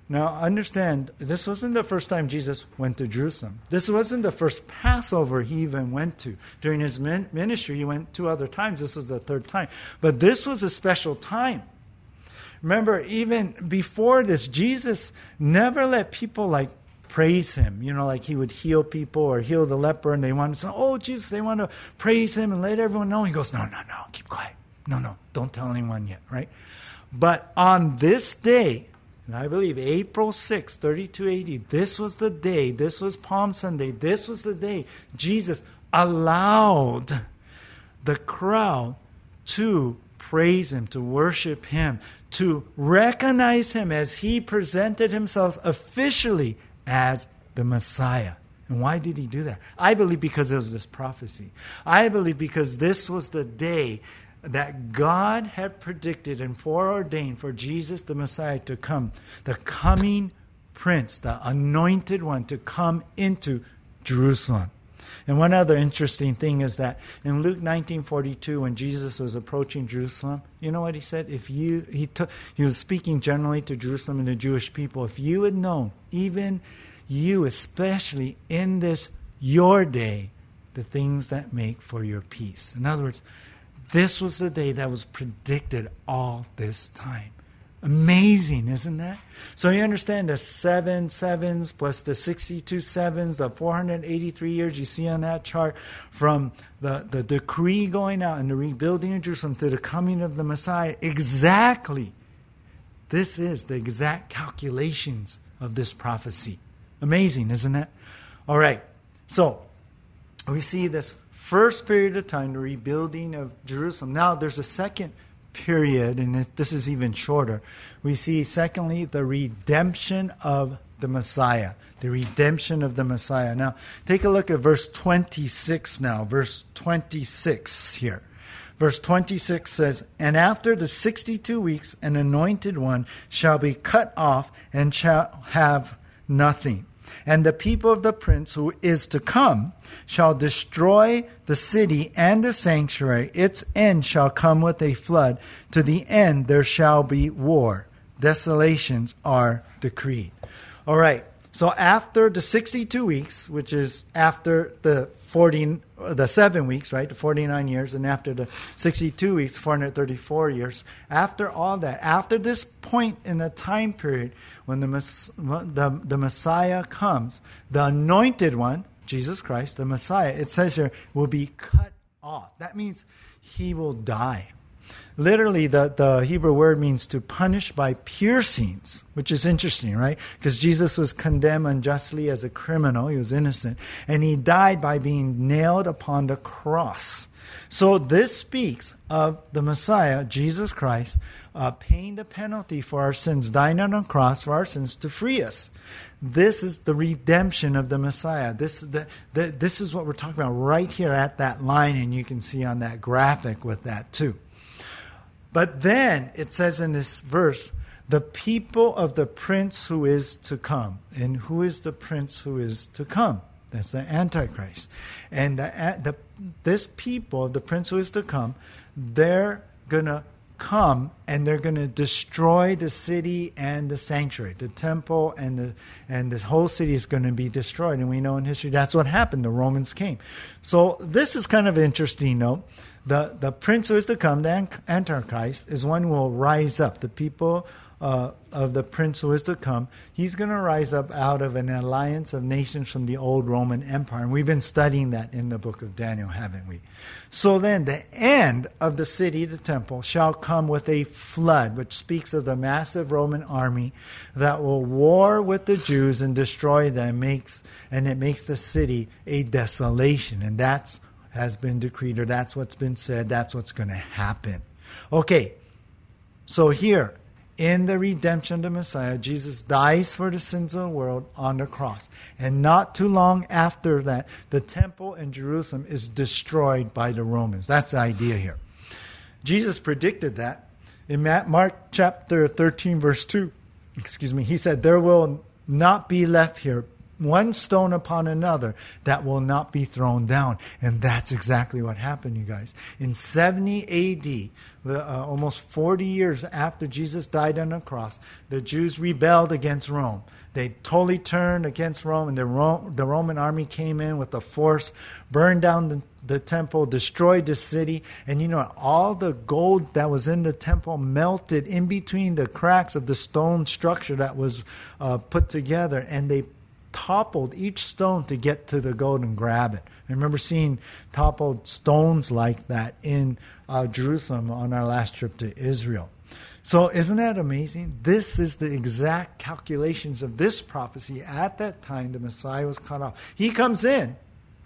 S1: Now, understand, this wasn't the first time Jesus went to Jerusalem. This wasn't the first Passover he even went to. During his ministry, he went two other times. This was the third time. But this was a special time. Remember, even before this, Jesus never let people like praise him. You know, like he would heal people or heal the leper, and they want to say, Oh, Jesus, they want to praise him and let everyone know. He goes, No, no, no, keep quiet. No, no, don't tell anyone yet, right? But on this day, and I believe April 6, 3280, this was the day, this was Palm Sunday, this was the day Jesus allowed the crowd to praise him, to worship him, to recognize him as he presented himself officially as the Messiah. And why did he do that? I believe because there was this prophecy. I believe because this was the day that God had predicted and foreordained for Jesus the Messiah to come, the coming prince, the anointed one to come into Jerusalem. And one other interesting thing is that in Luke 19:42 when Jesus was approaching Jerusalem, you know what he said? If you he took he was speaking generally to Jerusalem and the Jewish people, if you had known, even you especially in this your day, the things that make for your peace. In other words, this was the day that was predicted all this time. Amazing, isn't that? So you understand the seven sevens plus the 62 sevens, the 483 years you see on that chart from the, the decree going out and the rebuilding of Jerusalem to the coming of the Messiah. Exactly. This is the exact calculations of this prophecy. Amazing, isn't it? All right. So we see this first period of time, the rebuilding of Jerusalem. Now there's a second period, and this is even shorter, we see, secondly, the redemption of the Messiah. The redemption of the Messiah. Now, take a look at verse 26 now. Verse 26 here. Verse 26 says, And after the 62 weeks, an anointed one shall be cut off and shall have nothing. And the people of the prince who is to come shall destroy the city and the sanctuary. Its end shall come with a flood. To the end there shall be war. Desolations are decreed. All right. So after the 62 weeks, which is after the 40, the seven weeks, right, the 49 years, and after the 62 weeks, 434 years, after all that, after this point in the time period, when the, the, the Messiah comes, the anointed one, Jesus Christ, the Messiah, it says here, will be cut off. That means he will die. Literally, the, the Hebrew word means to punish by piercings, which is interesting, right? Because Jesus was condemned unjustly as a criminal. He was innocent. And he died by being nailed upon the cross. So this speaks of the Messiah, Jesus Christ, uh, paying the penalty for our sins, dying on the cross for our sins to free us. This is the redemption of the Messiah. This, the, the, this is what we're talking about right here at that line, and you can see on that graphic with that too. But then it says in this verse, the people of the prince who is to come. And who is the prince who is to come? That's the Antichrist. And the, the, this people, the prince who is to come, they're going to come and they're going to destroy the city and the sanctuary the temple and the and this whole city is going to be destroyed and we know in history that's what happened the romans came so this is kind of interesting no the the prince who is to come the antichrist is one who will rise up the people uh, of the prince who is to come, he's going to rise up out of an alliance of nations from the old Roman Empire. And we've been studying that in the book of Daniel, haven't we? So then, the end of the city, the temple, shall come with a flood, which speaks of the massive Roman army that will war with the Jews and destroy them, makes, and it makes the city a desolation. And that's has been decreed, or that's what's been said, that's what's going to happen. Okay, so here, in the redemption of the Messiah, Jesus dies for the sins of the world on the cross. And not too long after that, the temple in Jerusalem is destroyed by the Romans. That's the idea here. Jesus predicted that in Mark chapter 13, verse 2. Excuse me. He said, There will not be left here one stone upon another that will not be thrown down. And that's exactly what happened, you guys. In 70 AD, uh, almost 40 years after Jesus died on the cross, the Jews rebelled against Rome. They totally turned against Rome, and the, Rome, the Roman army came in with a force, burned down the, the temple, destroyed the city. And you know, all the gold that was in the temple melted in between the cracks of the stone structure that was uh, put together, and they toppled each stone to get to the gold and grab it. I remember seeing toppled stones like that in uh, Jerusalem on our last trip to Israel. So, isn't that amazing? This is the exact calculations of this prophecy. At that time, the Messiah was cut off. He comes in,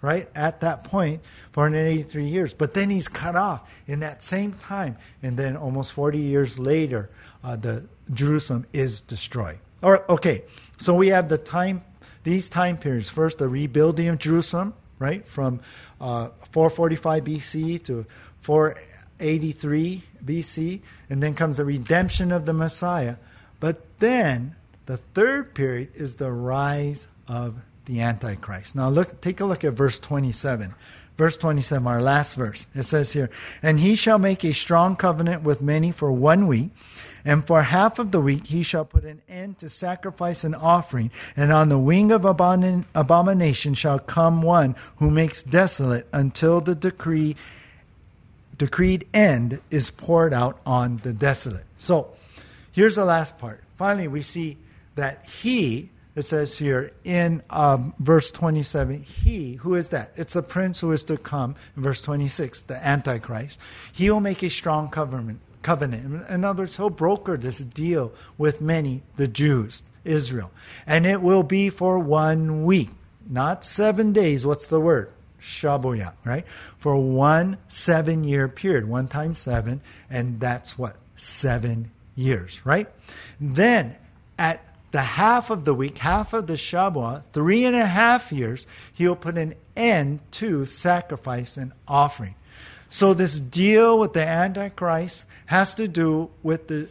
S1: right, at that point, 483 years, but then he's cut off in that same time. And then almost 40 years later, uh, the Jerusalem is destroyed. All right, okay, so we have the time these time periods first, the rebuilding of Jerusalem, right, from uh, 445 BC to 483 BC, and then comes the redemption of the Messiah. But then the third period is the rise of the Antichrist. Now look, take a look at verse 27. Verse 27, our last verse. It says here, And he shall make a strong covenant with many for one week, and for half of the week he shall put an end to sacrifice and offering, and on the wing of abomin- abomination shall come one who makes desolate until the decree decreed end is poured out on the desolate. So here's the last part. Finally, we see that he it says here in um, verse 27 he who is that it's the prince who is to come verse 26 the antichrist he will make a strong covenant covenant. In other words he'll broker this deal with many the jews israel. And it will be for one week not seven days. What's the word? Shabua right? For one seven year period. One times seven and that's what? Seven years right? Then at the half of the week, half of the Shabbat, three and a half years, he'll put an end to sacrifice and offering. So this deal with the Antichrist has to do with the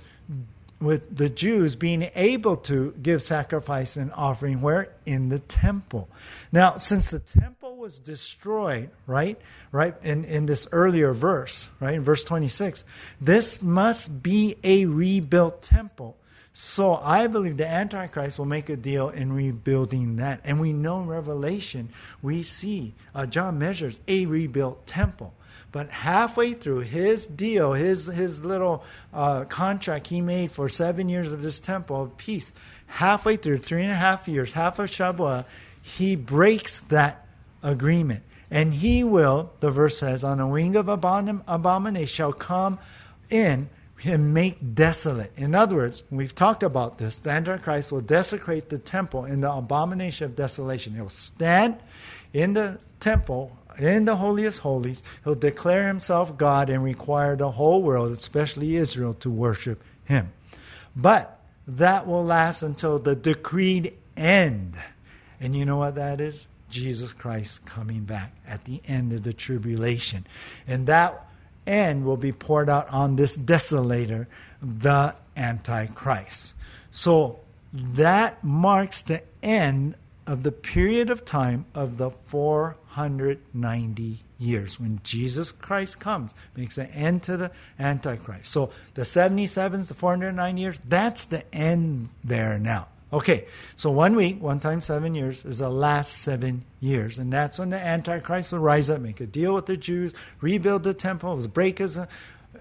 S1: with the Jews being able to give sacrifice and offering where in the temple. Now, since the temple was destroyed, right? Right in, in this earlier verse, right? In verse 26, this must be a rebuilt temple so I believe the Antichrist will make a deal in rebuilding that. And we know in Revelation, we see uh, John measures a rebuilt temple. But halfway through his deal, his, his little uh, contract he made for seven years of this temple of peace, halfway through, three and a half years, half of Shabuah, he breaks that agreement. And he will, the verse says, on a wing of abomination shall come in him make desolate. In other words, we've talked about this. The Antichrist will desecrate the temple in the abomination of desolation. He'll stand in the temple, in the holiest holies. He'll declare himself God and require the whole world, especially Israel, to worship him. But that will last until the decreed end. And you know what that is? Jesus Christ coming back at the end of the tribulation. And that and will be poured out on this desolator, the Antichrist. So that marks the end of the period of time of the 490 years when Jesus Christ comes, makes an end to the Antichrist. So the 77s, the 409 years, that's the end there now. Okay, so one week, one time seven years, is the last seven years. And that's when the Antichrist will rise up, make a deal with the Jews, rebuild the temple, break his,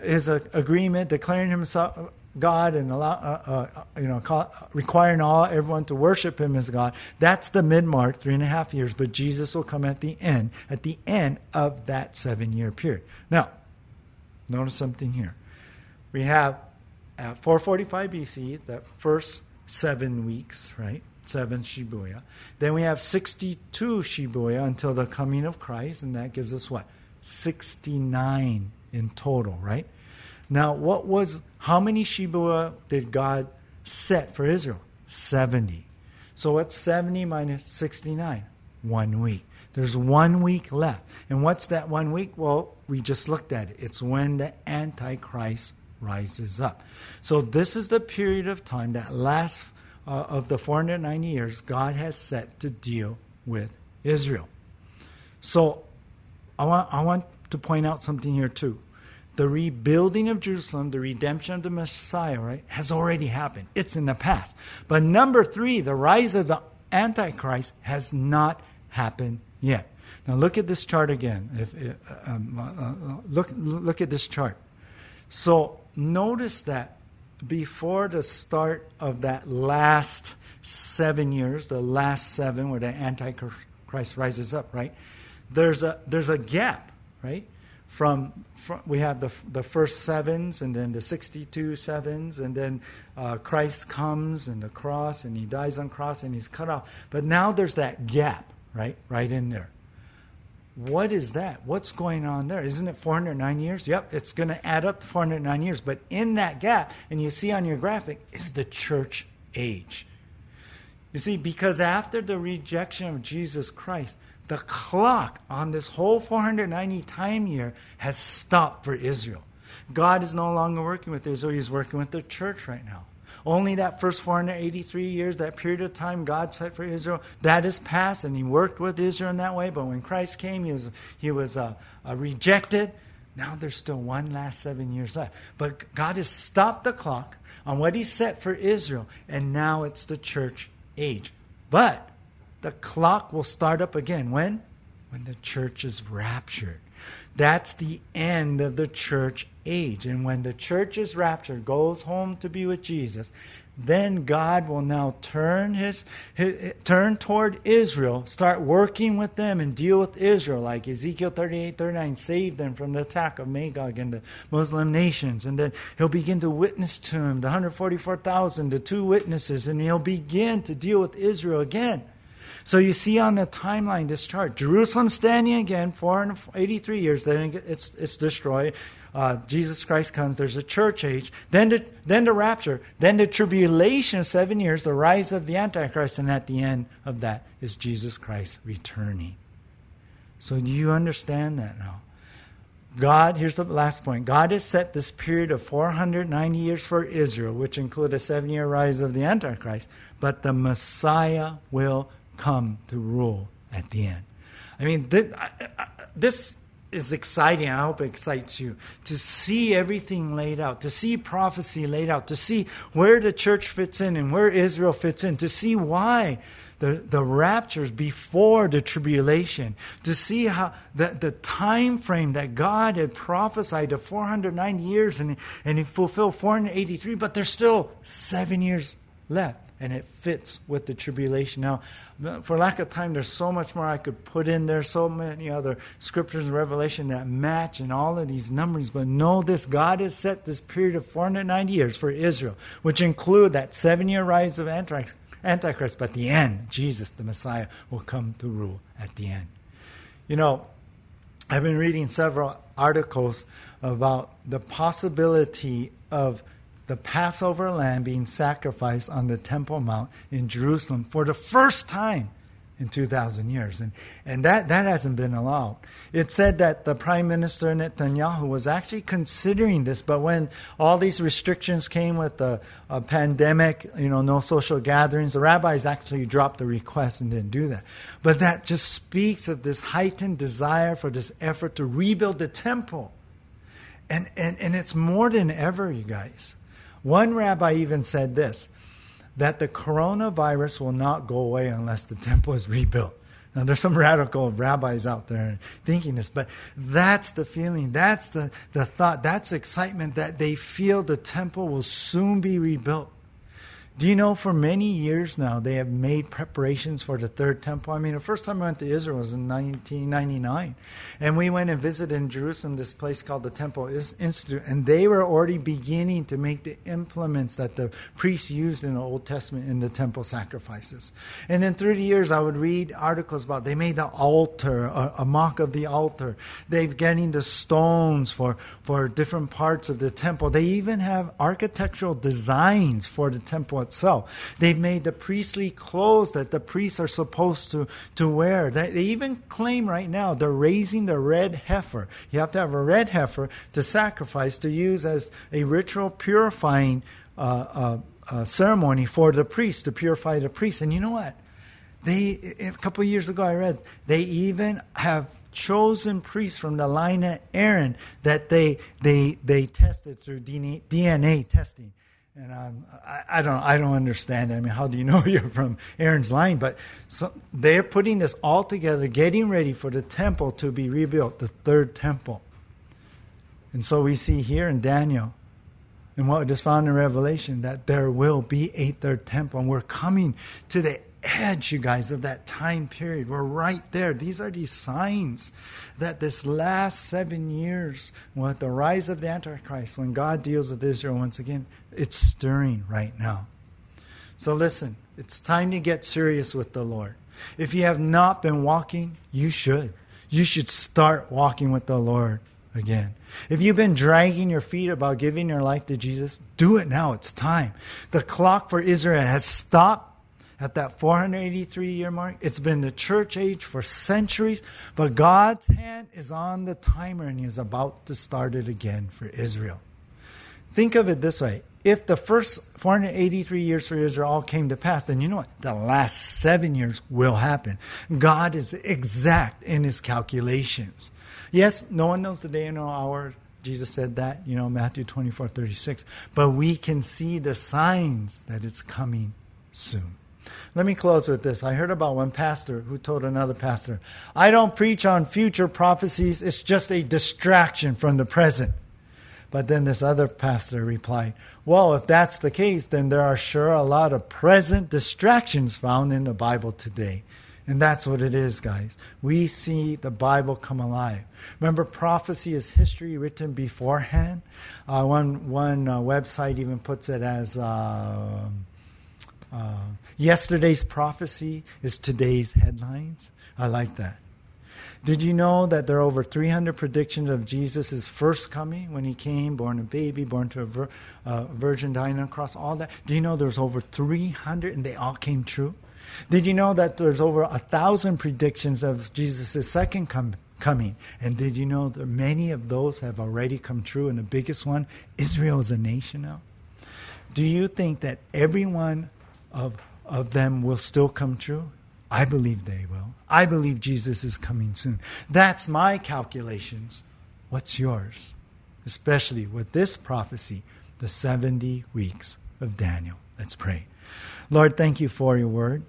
S1: his agreement, declaring himself God and allow, uh, uh, you know, call, requiring all everyone to worship him as God. That's the mid mark, three and a half years. But Jesus will come at the end, at the end of that seven year period. Now, notice something here. We have at 445 BC, that first seven weeks, right? Seven Shabua. Then we have 62 Shabua until the coming of Christ, and that gives us what? 69 in total, right? Now, what was, how many Shabua did God set for Israel? 70. So what's 70 minus 69? One week. There's one week left. And what's that one week? Well, we just looked at it. It's when the Antichrist rises up. So this is the period of time that last uh, of the 490 years God has set to deal with Israel. So I want, I want to point out something here too. The rebuilding of Jerusalem, the redemption of the Messiah, right, has already happened. It's in the past. But number three, the rise of the Antichrist has not happened yet. Now look at this chart again. If, um, uh, uh, look, look at this chart. So notice that before the start of that last seven years, the last seven where the Antichrist rises up, right? There's a there's a gap, right? From, from we have the the first sevens, and then the sixty-two sevens, and then uh, Christ comes and the cross, and he dies on cross, and he's cut off. But now there's that gap, right, right in there. What is that? What's going on there? Isn't it 409 years? Yep, it's going to add up to 409 years. But in that gap, and you see on your graphic, is the church age. You see, because after the rejection of Jesus Christ, the clock on this whole 490 time year has stopped for Israel. God is no longer working with Israel, He's working with the church right now. Only that first 483 years, that period of time God set for Israel, that is past, and He worked with Israel in that way. But when Christ came, He was, he was uh, uh, rejected. Now there's still one last seven years left. But God has stopped the clock on what He set for Israel, and now it's the church age. But the clock will start up again. When? When the church is raptured. That's the end of the church age. And when the church is raptured, goes home to be with Jesus, then God will now turn his, his, turn toward Israel, start working with them and deal with Israel, like Ezekiel 38, 39, save them from the attack of Magog and the Muslim nations. And then he'll begin to witness to them, the 144,000, the two witnesses, and he'll begin to deal with Israel again. So you see on the timeline this chart, Jerusalem standing again, 483 years, then it's, it's destroyed. Uh, Jesus Christ comes, there's a church age, then the, then the rapture, then the tribulation of seven years, the rise of the Antichrist, and at the end of that is Jesus Christ returning. So do you understand that now? God, here's the last point. God has set this period of 490 years for Israel, which include a seven year rise of the Antichrist, but the Messiah will come to rule at the end. I mean, this is exciting. I hope it excites you to see everything laid out, to see prophecy laid out, to see where the church fits in and where Israel fits in, to see why the, the raptures before the tribulation, to see how the, the time frame that God had prophesied of 490 years and, and he fulfilled 483, but there's still seven years left and it fits with the tribulation. Now, for lack of time, there's so much more I could put in there, so many other scriptures and revelation that match and all of these numbers. But know this God has set this period of 490 years for Israel, which include that seven year rise of. Antichrist, but the end, Jesus, the Messiah, will come to rule at the end. You know, I've been reading several articles about the possibility of the Passover lamb being sacrificed on the Temple Mount in Jerusalem for the first time in 2,000 years. And, and that, that hasn't been allowed. It said that the Prime Minister Netanyahu was actually considering this, but when all these restrictions came with the pandemic, you know, no social gatherings, the rabbis actually dropped the request and didn't do that. But that just speaks of this heightened desire for this effort to rebuild the temple. And, and, and it's more than ever, you guys. One rabbi even said this that the coronavirus will not go away unless the temple is rebuilt. Now, there's some radical rabbis out there thinking this, but that's the feeling, that's the, the thought, that's excitement that they feel the temple will soon be rebuilt. Do you know for many years now they have made preparations for the third temple? I mean, the first time I went to Israel was in 1999. And we went and visited in Jerusalem this place called the Temple Institute. And they were already beginning to make the implements that the priests used in the Old Testament in the temple sacrifices. And then through the years, I would read articles about they made the altar, a, a mock of the altar. They've getting the stones for, for different parts of the temple. They even have architectural designs for the temple itself. They've made the priestly clothes that the priests are supposed to, to wear. They, they even claim right now they're raising the red heifer. You have to have a red heifer to sacrifice to use as a ritual purifying uh, uh, uh, ceremony for the priest to purify the priest. And you know what? They a couple years ago I read they even have chosen priests from the line of Aaron that they they they tested through DNA testing and um, I, I, don't, I don't understand. I mean, how do you know you're from Aaron's line? But so, they're putting this all together, getting ready for the temple to be rebuilt, the third temple. And so we see here in Daniel, and what is found in Revelation, that there will be a third temple, and we're coming to the edge, you guys, of that time period. We're right there. These are these signs that this last seven years, with the rise of the Antichrist, when God deals with Israel once again, it's stirring right now. So listen, it's time to get serious with the Lord. If you have not been walking, you should. You should start walking with the Lord again. If you've been dragging your feet about giving your life to Jesus, do it now. It's time. The clock for Israel has stopped at that 483 year mark. It's been the church age for centuries, but God's hand is on the timer and He is about to start it again for Israel. Think of it this way if the first 483 years for Israel all came to pass, then you know what? The last seven years will happen. God is exact in his calculations. Yes, no one knows the day and no hour. Jesus said that, you know, Matthew 24, 36. But we can see the signs that it's coming soon. Let me close with this. I heard about one pastor who told another pastor, I don't preach on future prophecies, it's just a distraction from the present. But then this other pastor replied, Well, if that's the case, then there are sure a lot of present distractions found in the Bible today. And that's what it is, guys. We see the Bible come alive. Remember, prophecy is history written beforehand. Uh, one one uh, website even puts it as uh, uh yesterday's prophecy is today's headlines. I like that. Did you know that there are over 300 predictions of Jesus' first coming when he came, born a baby, born to a vir- uh, virgin, dying on a cross, all that? Do you know there's over 300 and they all came true? Did you know that there's over a thousand predictions of Jesus' second com- coming? And did you know that many of those have already come true? And the biggest one, Israel is a nation now. Do you think that every one of, of them will still come true? I believe they will. I believe Jesus is coming soon. That's my calculations. What's yours? Especially with this prophecy, the 70 weeks of Daniel. Let's pray. Lord, thank you for your word.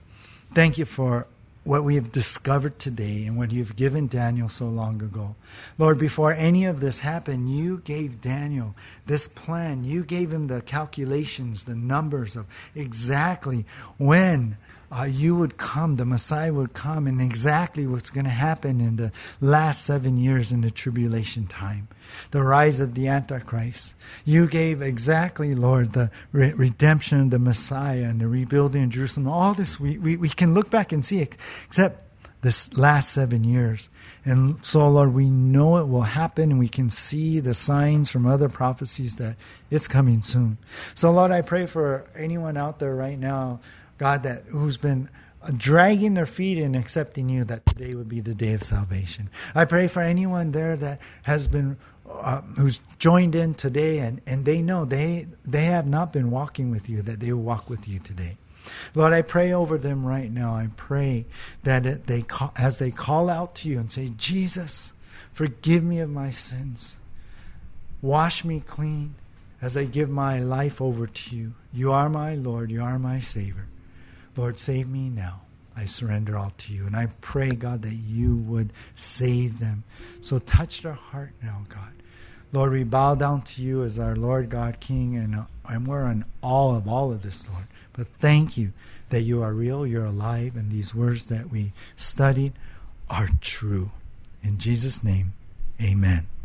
S1: Thank you for what we have discovered today and what you've given Daniel so long ago. Lord, before any of this happened, you gave Daniel this plan. You gave him the calculations, the numbers of exactly when uh, you would come, the Messiah would come, and exactly what's going to happen in the last seven years in the tribulation time, the rise of the Antichrist. You gave exactly, Lord, the re- redemption of the Messiah and the rebuilding of Jerusalem. All this we, we, we can look back and see, except this last seven years. And so, Lord, we know it will happen, and we can see the signs from other prophecies that it's coming soon. So, Lord, I pray for anyone out there right now God, that who's been dragging their feet in accepting you, that today would be the day of salvation. I pray for anyone there that has been, uh, who's joined in today and, and they know they, they have not been walking with you, that they will walk with you today. Lord, I pray over them right now. I pray that they call, as they call out to you and say, Jesus, forgive me of my sins. Wash me clean as I give my life over to you. You are my Lord. You are my Savior. Lord, save me now. I surrender all to you. And I pray, God, that you would save them. So touch their heart now, God. Lord, we bow down to you as our Lord God King, and, uh, and we're in awe of all of this, Lord. But thank you that you are real, you're alive, and these words that we studied are true. In Jesus' name, amen.